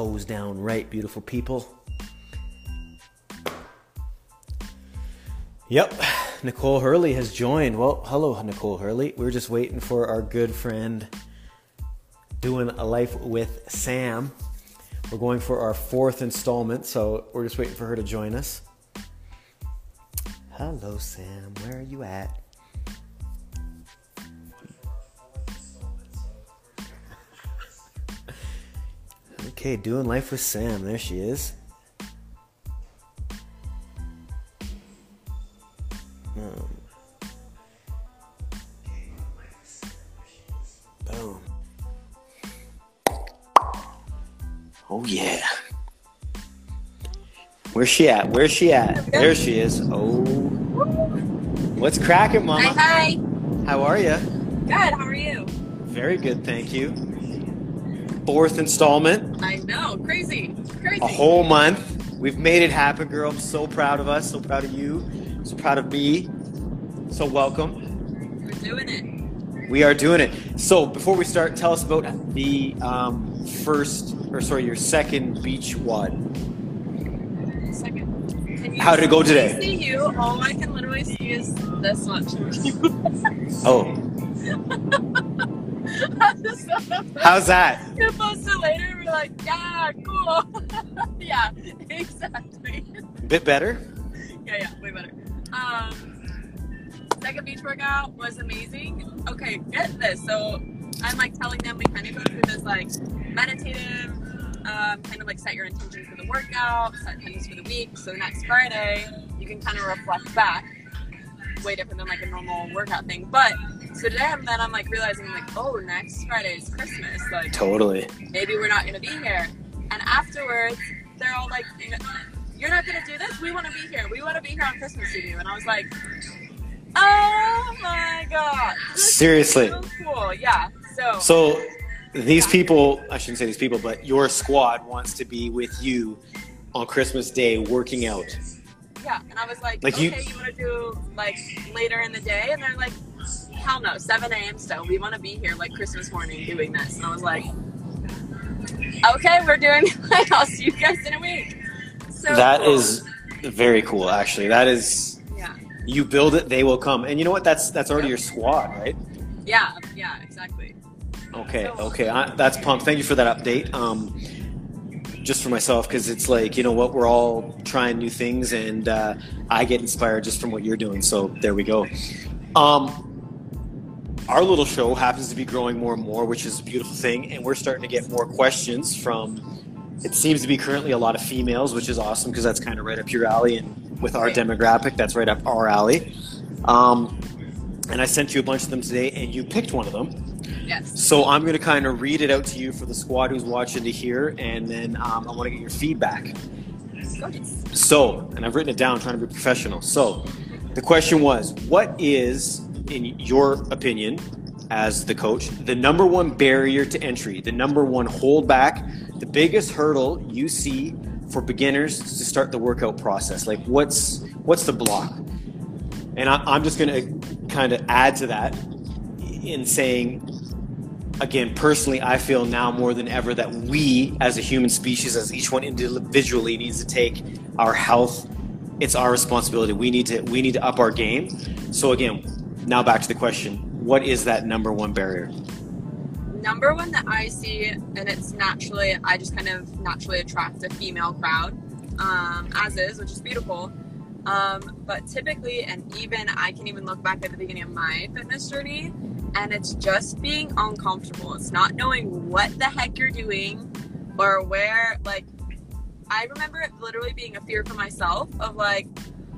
hose down right, beautiful people. Yep, Nicole Hurley has joined. Well, hello, Nicole Hurley. We are just waiting for our good friend doing a life with Sam. We're going for our fourth installment, so we're just waiting for her to join us. Hello, Sam. Where are you at? Okay, doing life with Sam. There she is. Um, boom. Oh yeah. Where's she at? Where's she at? There she is. Oh. What's cracking, Mama? Hi, hi. How are you? Good. How are you? Very good, thank you. Fourth installment. I know. Crazy. Crazy. A whole month. We've made it happen, girl. I'm so proud of us. So proud of you. So proud of me. So welcome. We're doing it. We are doing it. So before we start, tell us about the um, first, or sorry, your second beach WOD. Second. How did it go today? See you. All I can literally see is this much. Oh, how's that? It later. We're like, yeah, cool. yeah, exactly. Bit better. Yeah, yeah, way better. Um, second beach workout was amazing. Okay, get this. So I'm like telling them we kind of go through this like meditative, um, kind of like set your intention for the workout, set things for the week. So next Friday, you can kind of reflect back. Way different than like a normal workout thing. But so today, I'm then I'm like realizing like, oh, next Friday is Christmas. Like Totally. maybe we're not gonna be here. And afterwards, they're all like, "You're not gonna do this. We want to be here. We want to be here on Christmas with you." And I was like, "Oh my god, this is Seriously. so cool." Yeah. So, So these people, I shouldn't say these people, but your squad wants to be with you on Christmas Day working out. yeah, and I was like, Like "Okay, you- you, want to do like later in the day?" And they're like, "Hell no, 7 a.m. Still, we want to be here like Christmas morning doing this." And I was like, "Okay, we're doing. I'll see you guys in a week." So That cool. is very cool, actually. That is yeah. you build it, they will come. And you know what? That's that's already your squad, right? Yeah, yeah, exactly. Okay, okay, I, that's pumped. Thank you for that update. Um, just for myself, because it's like you know what, we're all trying new things, and uh, I get inspired just from what you're doing. So there we go. Um, our little show happens to be growing more and more, which is a beautiful thing, and we're starting to get more questions from. It seems to be currently a lot of females, which is awesome because that's kind of right up your alley, and with our demographic, that's right up our alley. Um, and I sent you a bunch of them today, and you picked one of them. Yes. So I'm going to kind of read it out to you for the squad who's watching to hear, and then um, I want to get your feedback. Gorgeous. So, and I've written it down, trying to be professional. So, the question was, what is, in your opinion, as the coach, the number one barrier to entry, the number one holdback, the biggest hurdle you see for beginners to start the workout process? Like, what's what's the block? And I, I'm just going to kind of add to that in saying again, personally, I feel now more than ever that we, as a human species, as each one individually, needs to take our health. It's our responsibility. We need to we need to up our game. So again, now back to the question: What is that number one barrier? Number one that I see, and it's naturally, I just kind of naturally attract a female crowd, um, as is, which is beautiful. Um, but typically, and even I can even look back at the beginning of my fitness journey, and it's just being uncomfortable. It's not knowing what the heck you're doing or where, like, I remember it literally being a fear for myself of like,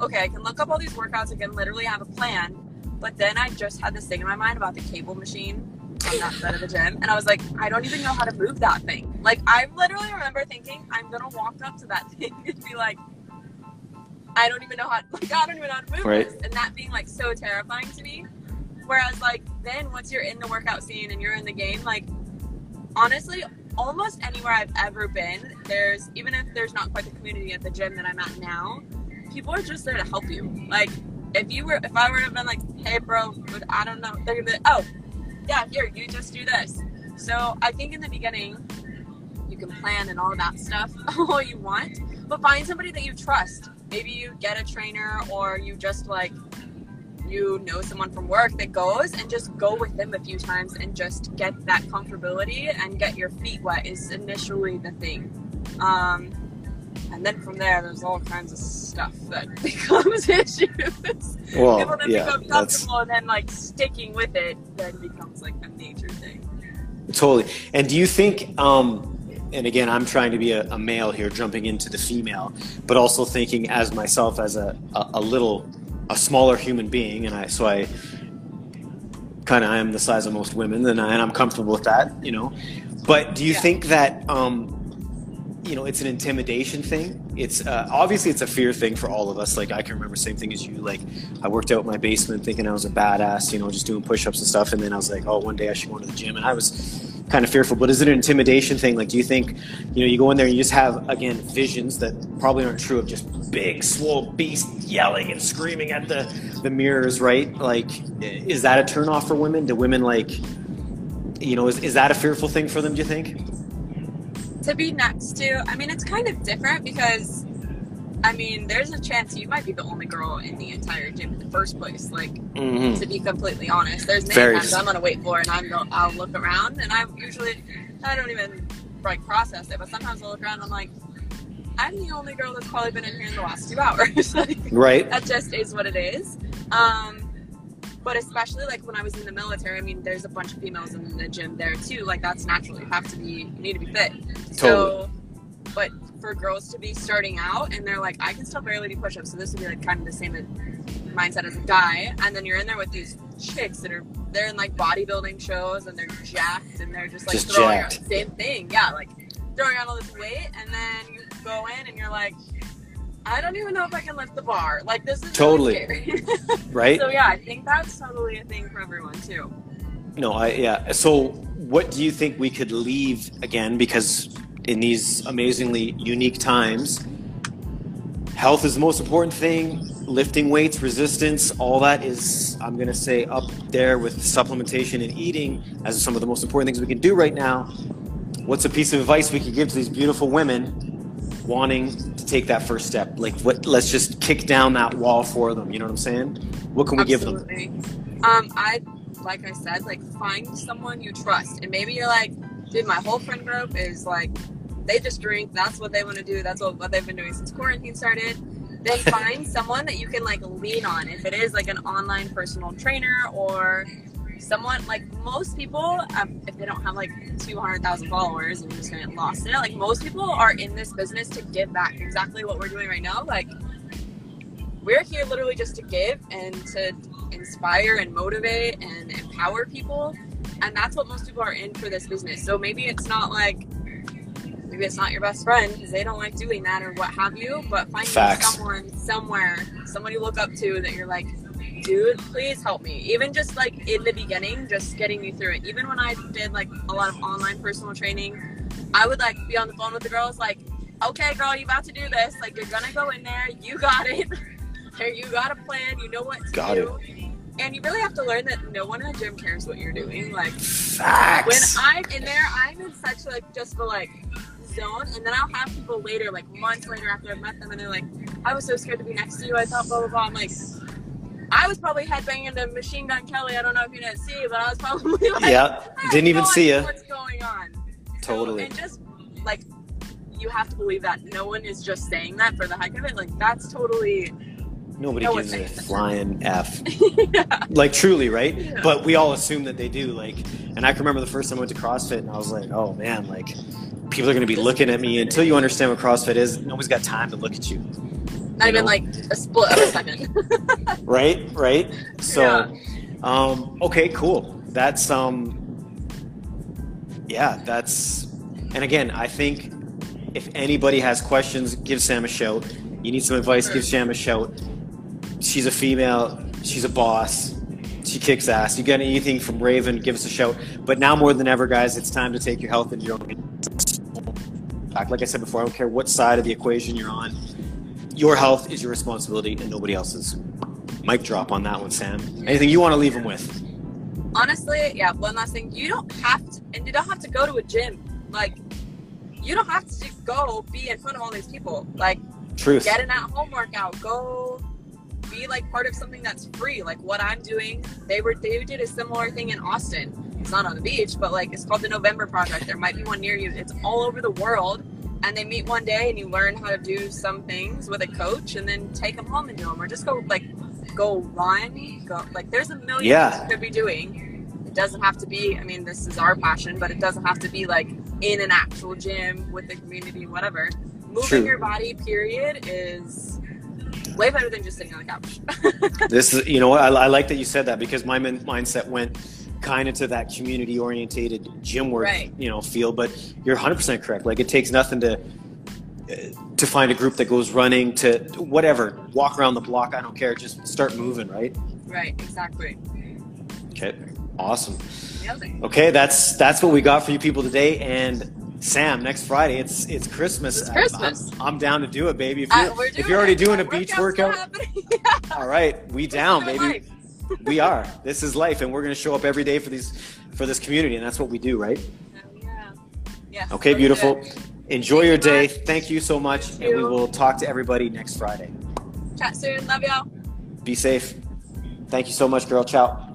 okay, I can look up all these workouts, I can literally have a plan, but then I just had this thing in my mind about the cable machine on that side of the gym, and I was like, I don't even know how to move that thing. Like, I literally remember thinking, I'm gonna walk up to that thing and be like, I don't even know how, like, I don't even know how to move Right. this, and that being like so terrifying to me. Whereas, like, then once you're in the workout scene and you're in the game, like, honestly, almost anywhere I've ever been, there's even if there's not quite the community at the gym that I'm at now, people are just there to help you. Like if you were if I were to have been like, hey bro, but I don't know, they're gonna be like, oh, yeah, here, you just do this. So I think in the beginning, you can plan and all that stuff all you want, but find somebody that you trust. Maybe you get a trainer or you just like you know someone from work that goes and just go with them a few times and just get that comfortability and get your feet wet is initially the thing. Um, and then from there, there's all kinds of stuff that becomes issues. Well, People then yeah, become that's comfortable, and then like sticking with it then becomes like a major thing. totally. And do you think? Um, and again, I'm trying to be a, a male here, jumping into the female, but also thinking as myself as a, a, a little, a smaller human being, and I so I kind of I am the size of most women, and, I, and I'm comfortable with that, you know. But do you Yeah. think that? Um, you know, it's an intimidation thing. It's uh, obviously it's a fear thing for all of us. Like I can remember same thing as you. Like I worked out in my basement thinking I was a badass, you know, just doing push-ups and stuff. And then I was like, oh, one day I should go into the gym, and I was kind of fearful. But is it an intimidation thing? Like, do you think, you know, you go in there and you just have again visions that probably aren't true of just big, swole beast yelling and screaming at the the mirrors, right? Like, is that a turnoff for women? Do women like, you know, is is that a fearful thing for them? Do you think? To be next to i mean it's kind of different because i mean there's a chance you might be the only girl in the entire gym in the first place like Mm-hmm. to be completely honest there's many Very. times i'm on a weight floor and I'm, i'll look around and i usually i don't even like process it but sometimes i'll look around and i'm like i'm the only girl that's probably been in here in the last two hours like Right. that just is what it is. Um, but especially like when I was in the military, I mean, there's a bunch of females in the gym there too. Like that's natural. You have to be, you need to be fit. So, but for girls to be starting out and they're like, I can still barely do push-ups, so this would be like kind of the same mindset as a guy. And then you're in there with these chicks that are they're in like bodybuilding shows and they're jacked and they're just like Just throwing jacked. out same thing. Yeah, like throwing out all this weight and then you go in and you're like. I don't even know if I can lift the bar. Like this is Totally. Really scary. Right. so yeah, I think that's totally a thing for everyone too. No, I yeah. So, what do you think we could leave again? Because in these amazingly unique times, health is the most important thing. Lifting weights, resistance, all that is, I'm going to say, up there with supplementation and eating as some of the most important things we can do right now. What's a piece of advice we could give to these beautiful women wanting take that first step? Like, what? Let's just kick down that wall for them. You know what I'm saying? What can we give them? Absolutely. Um, I like I said, like find someone you trust, and maybe you're like, dude, my whole friend group is like, they just drink. That's what they want to do. That's what, what they've been doing since quarantine started. Then find someone that you can like lean on. If it is like an online personal trainer or someone like most people, um, if they don't have like two hundred thousand followers and you're just gonna get lost in it, like most people are in this business to give back. Exactly what we're doing right now. Like we're here literally just to give and to inspire and motivate and empower people and that's what most people are in for this business so maybe it's not like maybe it's not your best friend because they don't like doing that or what have you but finding Facts. someone somewhere someone you look up to that you're like dude please help me. Even just like in the beginning just getting you through it. Even when i did like a lot of online personal training i would like be on the phone with the girls like okay girl you about to do this. Like you're gonna go in there. You got it. You got a plan. You know what to Got do. And you really have to learn that no one in the gym cares what you're doing. Like Facts. when i'm in there i'm in such like just the like zone. And then i'll have people later like months later after i've met them and they're like i was so scared to be next to you. I thought blah blah blah. I'm like I was probably headbanging to Machine Gun Kelly. I don't know if you didn't see, but I was probably like, yeah. Didn't even no see you. What's going on? Totally. So, and just like you have to believe that no one is just saying that for the heck of it. Like that's totally Nobody No gives a flying F. yeah. Like truly, right? Yeah. But we all assume that they do. Like, and I can remember the first time I went to CrossFit, and I was like, oh man, like people are going to be looking at me until you understand what CrossFit is. Nobody's got time to look at you, even know? like a split of a second. right? Right. So, Yeah. um, okay, cool. That's um, yeah, that's. And again, I think if anybody has questions, give Sam a shout. You need some advice, give Sam a shout. She's a female. She's a boss. She kicks ass. You get anything from Raven, give us a shout. But now more than ever, guys, it's time to take your health into your own. Like I said before, I don't care what side of the equation you're on. Your health is your responsibility and nobody else's. Mic drop on that one, Sam. Anything you want to leave them with? Honestly, yeah. One last thing, you don't have to, and you don't have to go to a gym. Like you don't have to go be in front of all these people. Like, Truth. get an at-home workout. Go be like part of something that's free, like what I'm doing. They were they did a similar thing in Austin. It's not on the beach, but like it's called the November Project. There might be one near you. It's all over the world, and they meet one day, and you learn how to do some things with a coach, and then take them home and do them, or just go like go run. Go like there's a million Yeah. things you could be doing. It doesn't have to be. I mean, this is our passion, but it doesn't have to be like in an actual gym with the community, whatever. Moving True. your body, period, is way better than just sitting on the couch. This is, you know what, I, I like that you said that because my min- mindset went kind of to that community orientated gym work, Right. you know, feel. But you're 100% correct. Like it takes nothing to uh, to find a group that goes running to whatever, walk around the block. I don't care. Just start moving, right? right, exactly. Okay, awesome. Okay, that's that's what we got for you people today. And Sam, next Friday, it's it's Christmas. It's Christmas. I'm, I'm down to do it, baby. If Uh, you're, we're if you're already it. doing a beach workout, happening. all right, we down, baby. life. We are. This is life, and we're going to show up every day for these for this community, and that's what we do, right? Yeah. Yes, Okay, beautiful. it. Enjoy Thank your you, day. Matt. Thank you so much, Thank and we will talk to everybody next Friday. Chat soon. Love y'all. Be safe. Thank you so much, girl. Ciao.